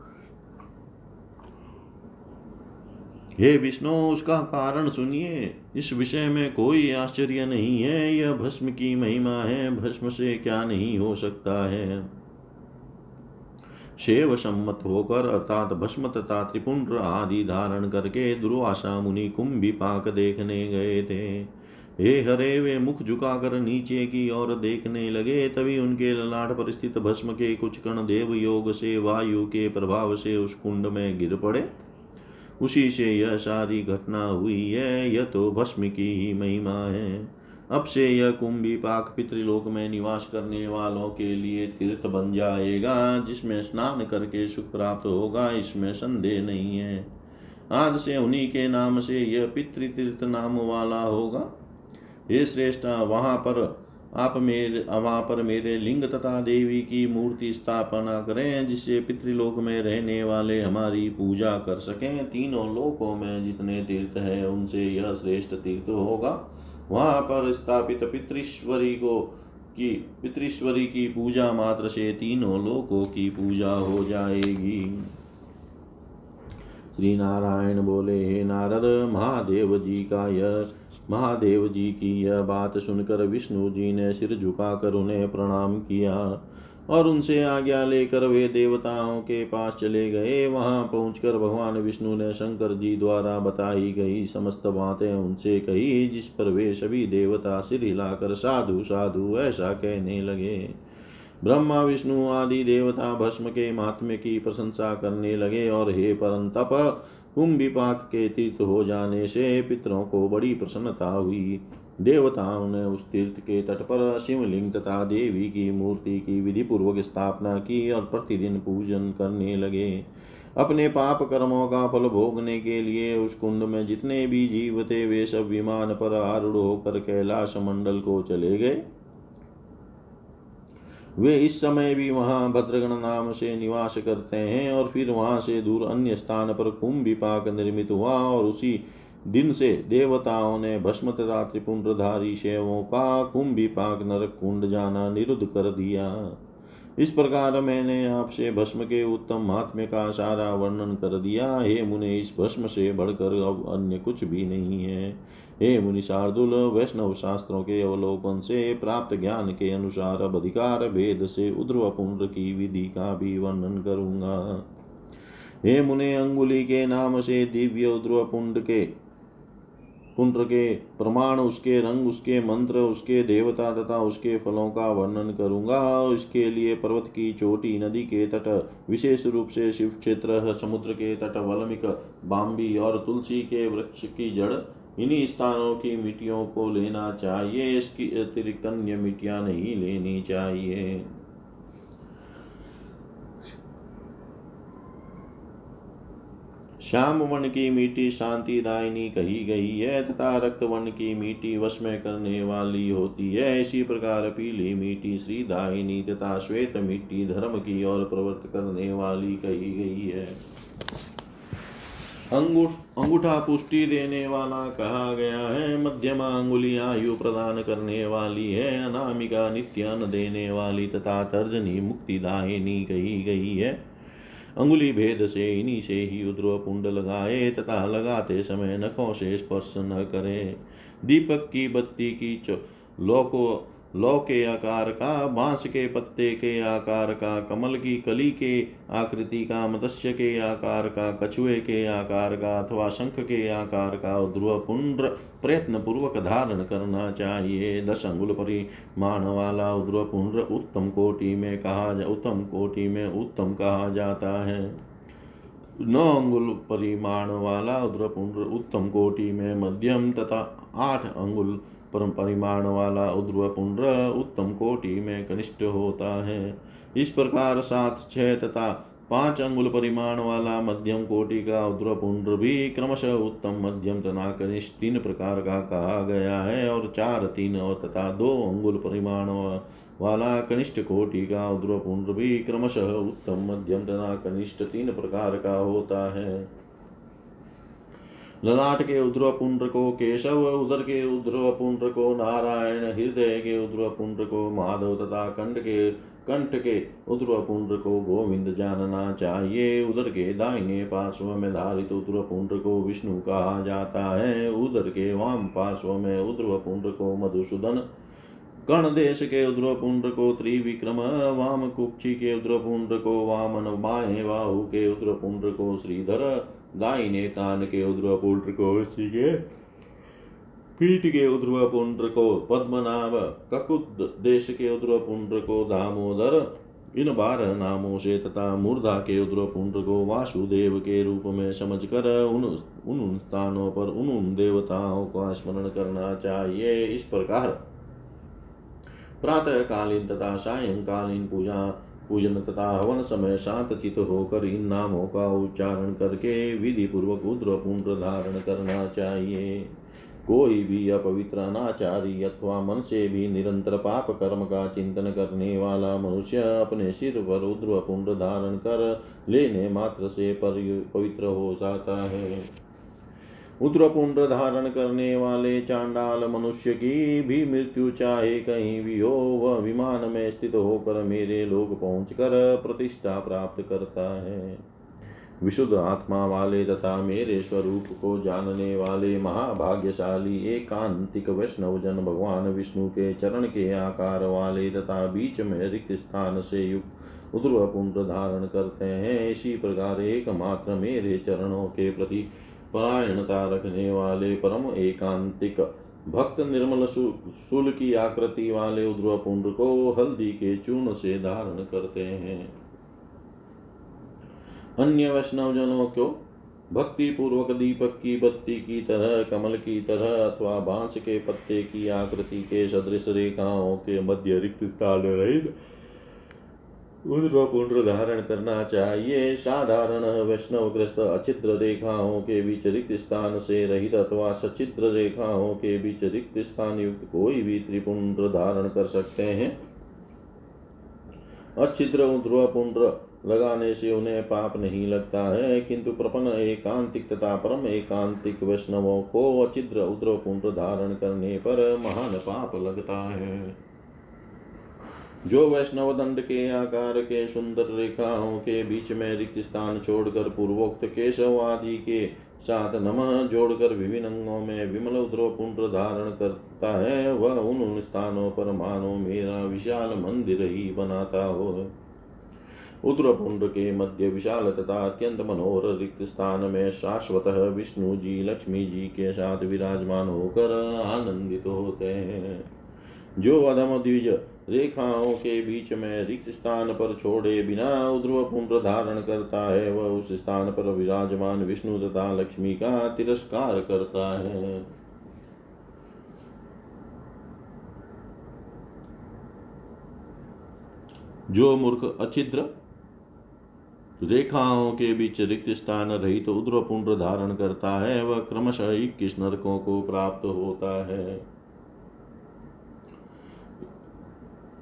हे विष्णु, उसका कारण सुनिए। इस विषय में कोई आश्चर्य नहीं है। यह भस्म की महिमा है। भस्म से क्या नहीं हो सकता है? शेव सम्मत होकर अर्थात भस्म तथा त्रिपुंड आदि धारण करके दुर्वासा मुनि कुंभी पाक देखने गए थे। हे हरे, वे मुख झुकाकर नीचे की ओर देखने लगे, तभी उनके ललाट पर स्थित भस्म के कुछ कण देव योग से वायु के प्रभाव से उस कुंड में गिर पड़े। उसी से यह सारी घटना हुई है, यह तो भस्म की ही महिमा है। अब से यह कुंभी पाक पितृलोक में निवास करने वालों के लिए तीर्थ बन जाएगा, जिसमें स्नान करके सुख प्राप्त होगा, इसमें संदेह नहीं है। आज से उन्हीं के नाम से यह पितृतीर्थ नाम वाला होगा। हे श्रेष्ठा, वहाँ पर आप मेरे, वहाँ पर मेरे लिंग तथा देवी की मूर्ति स्थापना करें, जिससे पितृलोक में रहने वाले हमारी पूजा कर सकें। तीनों लोकों में जितने तीर्थ है, उनसे यह श्रेष्ठ तीर्थ होगा। वहाँ पर स्थापित पितृश्वरी को की, पितृश्वरी की पूजा मात्र से तीनों लोकों की पूजा हो जाएगी। श्री नारायण बोले, हे नारद महादेव जी का यह महादेव जी की यह बात सुनकर विष्णु जी ने सिर झुकाकर उन्हें प्रणाम किया और उनसे आज्ञा लेकर वे देवताओं के पास चले गए। वहाँ पहुंचकर भगवान विष्णु ने शंकर जी द्वारा बताई गई समस्त बातें उनसे कही, जिस पर वे सभी देवता सिर हिलाकर, साधु साधु, ऐसा कहने लगे। ब्रह्मा, विष्णु आदि देवता भस्म के महात्म्य की प्रशंसा करने लगे और हे परम परंतप कुंभिपाक के तीर्थ हो जाने से पितरों को बड़ी प्रसन्नता हुई। देवताओं ने उस तीर्थ के तट पर शिवलिंग तथा देवी की मूर्ति की विधि पूर्वक स्थापना की और प्रतिदिन पूजन करने लगे। अपने पाप कर्मों का फल भोगने के लिए उस कुंड में जितने भी जीव थे, वे सब विमान पर आरूढ़ होकर कैलाश मंडल को चले गए। वे इस समय भी वहाँ भद्रगण नाम से निवास करते हैं और फिर वहाँ से दूर अन्य स्थान पर कुंभिपाक निर्मित हुआ और उसी दिन से देवताओं ने भस्म तथा त्रिपुंड्रधारी शैवों का कुंभिपाक नरक कुंड जाना निरुद्ध कर दिया। इस प्रकार मैंने आपसे भस्म के उत्तम महात्म्य का सारा वर्णन कर दिया। हे मुने, इस भस्म से बढ़कर अब अन्य कुछ भी नहीं है। हे मुनि शार्दुल वैष्णव शास्त्रों के अवलोकन से प्राप्त ज्ञान के अनुसार अब अधिकार भेद से उध्रव पुण्ड की विधि का भी वर्णन करूँगा। हे मुने अंगुली के नाम से दिव्य उध्रव पुण्ड के पुण्र के प्रमाण, उसके रंग, उसके मंत्र, उसके देवता तथा उसके फलों का वर्णन करूँगा। इसके लिए पर्वत की चोटी, नदी के तट, विशेष रूप से शिव क्षेत्र, समुद्र के तट वलमिक बाम्बी और तुलसी के वृक्ष की जड़ इन्हीं स्थानों की मिट्टियों को लेना चाहिए। इसकी अतिरिक्त अन्य मिट्टियाँ नहीं लेनी चाहिए। श्याम वन की मिट्टी शांति दायनी कही गई है तथा रक्त वन की मिट्टी वश में करने वाली होती है। इसी प्रकार पीली मिट्टी श्री दायनी तथा श्वेत मिट्टी धर्म की ओर प्रवृत्त करने वाली कही गई है। अंगूठा पुष्टि देने वाला कहा गया है मध्यमा अंगुली आयु प्रदान करने वाली है अनामिका नित्य अन्न देने वाली तथा तर्जनी मुक्तिदायिनी कही गई है। अंगुली भेद से इन्हीं से ही उद्रव पुंड लगाए तथा लगाते समय नखों से स्पर्श न करे। दीपक की बत्ती की चो, लोको लौ के आकार का, बाँस के पत्ते के आकार का, कमल की कली के आकृति का, मत्स्य के आकार का, कछुए के आकार का, अथवा शंख के आकार का ध्रुव प्रयत्न पूर्वक धारण करना चाहिए। दस अंगुल परिमाण वाला पुण्ड उत्तम कोटि में कहा जा, उत्तम कोटि में उत्तम कहा जाता है। नौ अंगुल परिमाण वाला उद्रपुंड उत्तम कोटि में मध्यम तथा आठ अंगुल परम परिमाण वाला उद्रव पुण्र उत्तम कोटि में कनिष्ठ होता है। इस प्रकार सात, छह तथा पाँच अंगुल परिमाण वाला मध्यम कोटि का उद्र पुण्र भी क्रमशः उत्तम, मध्यम तथा कनिष्ठ तीन प्रकार का कहा गया है और चार, तीन और तथा दो अंगुल परिमाण वाला कनिष्ठ कोटि का उद्र पुण्र भी क्रमशः उत्तम, मध्यम तथा कनिष्ठ तीन प्रकार का होता है। ललाट के पुंड्र को केशव उदर के पुंड्र को नारायण हृदय के पुंड्र को माधव तथा कंठ के कंठ के पुंड्र को गोविंद जानना चाहिए उदर के दाहिने पार्श्व में धारित पुंड्र को विष्णु कहा जाता है उदर के वाम पार्श्व में पुंड्र को मधुसूदन कर्ण देश के उध्रव पुंड्र को त्रिविक्रम वाम कुक्षी के उध्रव पुंड्र को वामन बाएँ बाहु के उध्रव पुंड्र को श्रीधर दाहिने कान के उध्रव पुंड्र को ऋषिके पीठ के उध्रव पुंड्र को पद्मनाभ ककुद देश के उध्रव पुंड्र को दामोदर इन बारह नामों से तथा मूर्धा के उध्रव पुंड्र को वासुदेव के रूप में समझकर उन उन स्थानों पर उन उन देवताओं का स्मरण करना चाहिए इस प्रकार प्रातः कालीन तथा सायंकालीन पूजा पूजन तथा हवन समय शांत चित होकर इन नामों का उच्चारण करके विधि पूर्वक उद्र पुण्ड धारण करना चाहिए। कोई भी अपवित्र अनाचारी अथवा मन से भी निरंतर पाप कर्म का चिंतन करने वाला मनुष्य अपने सिर पर उद्र पुंड धारण कर लेने मात्र से पवित्र हो जाता है। उद्रपुंड धारण करने वाले चांडाल मनुष्य की भी मृत्यु चाहे कहीं भी हो, वह विमान में स्थित होकर मेरे लोग पहुंचकर प्रतिष्ठा प्राप्त करता है। विशुद्ध आत्मा वाले तथा मेरे स्वरूप को जानने वाले महाभाग्यशाली एकांतिक वैष्णव जन भगवान विष्णु के चरण के आकार वाले तथा बीच में रिक्त स्थान से युक्त उद्रव पुंड धारण करते हैं, इसी प्रकार एकमात्र मेरे चरणों के प्रति परायणता रखने वाले परम एकांतिक भक्त निर्मल शूल की आकृति वाले उद्रव पुंड को हल्दी के चूर्ण से धारण करते हैं। अन्य वैष्णव जनों को भक्ति पूर्वक दीपक की बत्ती की तरह, कमल की तरह अथवा बाँस के पत्ते की आकृति के सदृश रेखाओं के मध्य रिक्त स्थान रहित पुण्र धारण करना चाहिए साधारण वैष्णव ग्रस्त अचित्र रेखाओं के बीच रिक्त स्थान से रहित अथवा सचित्र रेखाओं के बीच रिक्त स्थान युक्त कोई भी त्रिपुंड धारण कर सकते हैं। अच्छिद्र ध्रुव पुंड्र लगाने से उन्हें पाप नहीं लगता है, किंतु प्रपन्न एकांतिक तथा परम एकांतिक वैष्णवों को अचिद्र उद्र पुंड धारण करने पर महान पाप लगता है। जो वैष्णव दंड के, आकार के, सुंदर रेखाओं के बीच में रिक्त स्थान छोड़कर पूर्वोक्त केशव आदि के साथ नम जोड़कर विभिन्न अंगों में विमल उद्र पुंड धारण करता है, वह उन स्थानों पर मानो मेरा विशाल मंदिर ही बनाता हो। उद्रपुंड के मध्य विशाल तथा अत्यंत मनोहर रिक्त स्थान में शाश्वत विष्णु जी, लक्ष्मी जी के साथ विराजमान होकर आनंदित होते हैं। जो अधम द्विज रेखाओं के बीच में रिक्त स्थान पर छोड़े बिना उद्रव पुंड धारण करता है। वह उस स्थान पर विराजमान विष्णु तथा लक्ष्मी का तिरस्कार करता है। जो मूर्ख अचिद्र रेखाओं के बीच रिक्त स्थान रहित तो उद्रपुंड धारण करता है, वह क्रमशः इक्कीस नरकों को प्राप्त होता है।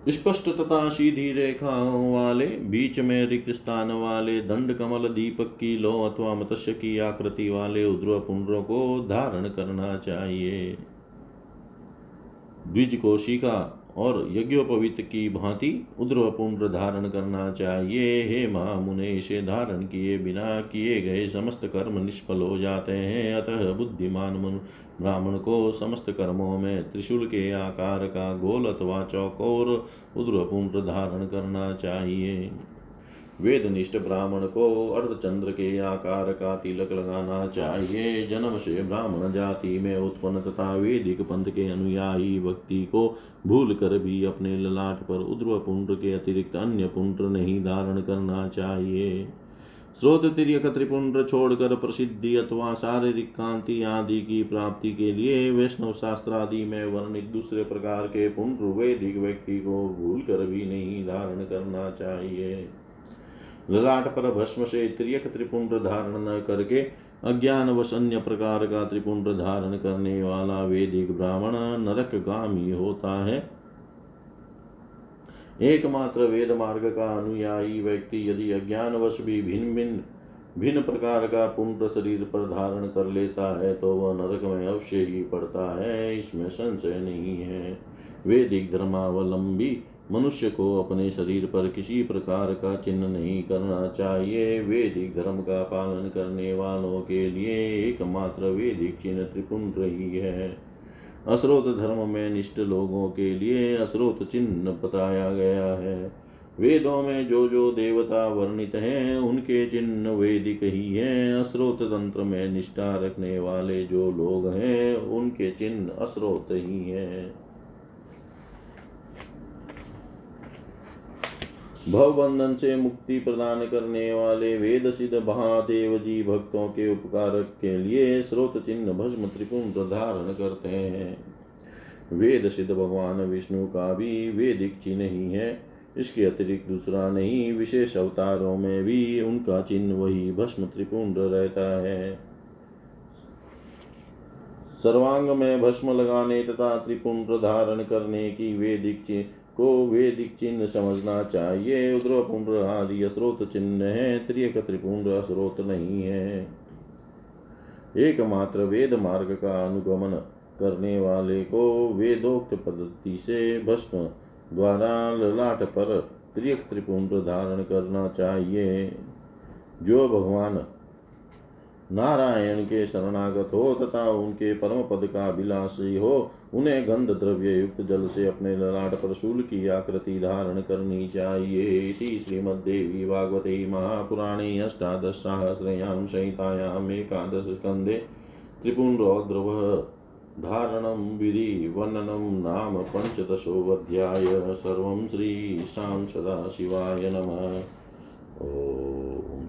स्पष्ट तथा सीधी रेखाओं वाले, बीच में रिक्त स्थान वाले, दंड कमल दीपक की लो अथवा मत्स्य की आकृति वाले उद्र पुनरों को धारण करना चाहिए। द्विज कोशिका और यज्ञोपवित की भांति उद्रवपुंड धारण करना चाहिए। हे महामुने, इसे धारण किए बिना किए गए समस्त कर्म निष्फल हो जाते हैं। अतः बुद्धिमान ब्राह्मण को समस्त कर्मों में त्रिशूल के आकार का गोल अथवा चौकोर उद्रवपुंड धारण करना चाहिए। वेदनिष्ठ ब्राह्मण को अर्धचंद्र के आकार का तिलक लगाना चाहिए। जन्म से ब्राह्मण जाति में उत्पन्न तथा वेदिक पंथ के अनुयायी व्यक्ति को भूल कर भी अपने ललाट पर उद्रव पुंड के अतिरिक्त अन्य पुंड नहीं धारण करना चाहिए। स्रोत तिरक त्रिपुंड छोड़कर प्रसिद्धि अथवा शारीरिक कांति आदि की प्राप्ति के लिए वैष्णव शास्त्र आदि में वर्णित दूसरे प्रकार के पुंड वैदिक व्यक्ति को भूल कर भी नहीं धारण करना चाहिए। ललाट पर भस्म से त्रियक त्रिपुंड धारण न करके अज्ञान वश अन्य प्रकार का त्रिपुंड धारण करने वाला वेदिक ब्राह्मण नरक गामी होता है। एकमात्र वेद मार्ग का अनुयायी व्यक्ति यदि अज्ञान वश भी भिन्न भिन्न भिन्न प्रकार का पुंड शरीर पर धारण कर लेता है तो वह नरक में अवश्य ही पड़ता है। इसमें संशय नहीं है। वेदिक धर्मावलंबी मनुष्य को अपने शरीर पर किसी प्रकार का चिन्ह नहीं करना चाहिए। वैदिक धर्म का पालन करने वालों के लिए एकमात्र वैदिक चिन्ह त्रिपुंड रही है। अश्रोत धर्म में निष्ठ लोगों के लिए अश्रोत चिन्ह बताया गया है। वेदों में जो जो देवता वर्णित हैं, उनके चिन्ह वेदिक ही हैं। अश्रोत तंत्र में निष्ठा रखने वाले जो लोग हैं, उनके चिन्ह अश्रोत ही हैं। भवबंधन से मुक्ति प्रदान करने वाले वेद सिद्ध महादेव जी भक्तों के उपकार के लिए स्रोत चिन्ह भस्म त्रिपुंड धारण करते हैं। वेद सिद्ध भगवान विष्णु का भी वेदिक चिन्ह ही है। इसके अतिरिक्त दूसरा नहीं, विशेष अवतारों में भी उनका चिन्ह वही भस्म त्रिपुंड रहता है। सर्वांग में भस्म लगाने तथा त्रिपुंड धारण करने की वेदिक को वेदिक चिन्ह समझना चाहिए। उद्रपुंड आदि स्रोत चिन्ह है, त्रियक त्रिपुंड स्रोत नहीं है। एकमात्र वेद मार्ग का अनुगमन करने वाले को वेदोक्त पद्धति से भस्म द्वारा ललाट पर त्रियक त्रिपुंड धारण करना चाहिए। जो भगवान नारायण के शरणागत हो तथा उनके परम पद का अभिलाषी हो, उन्हें गंध द्रव्य युक्त जल से अपने ललाट पर शूल की आकृति धारण करनी चाहिए। श्रीमद्देवी भागवते महापुराणे अष्टादशसहस्रयां संहितायाम् त्रिपुण्ड्रौद्रव धारणं विधि वर्णनं नाम पञ्चदशोऽध्याय। सर्वं श्रीशां सदाशिवाय नमः। ॐ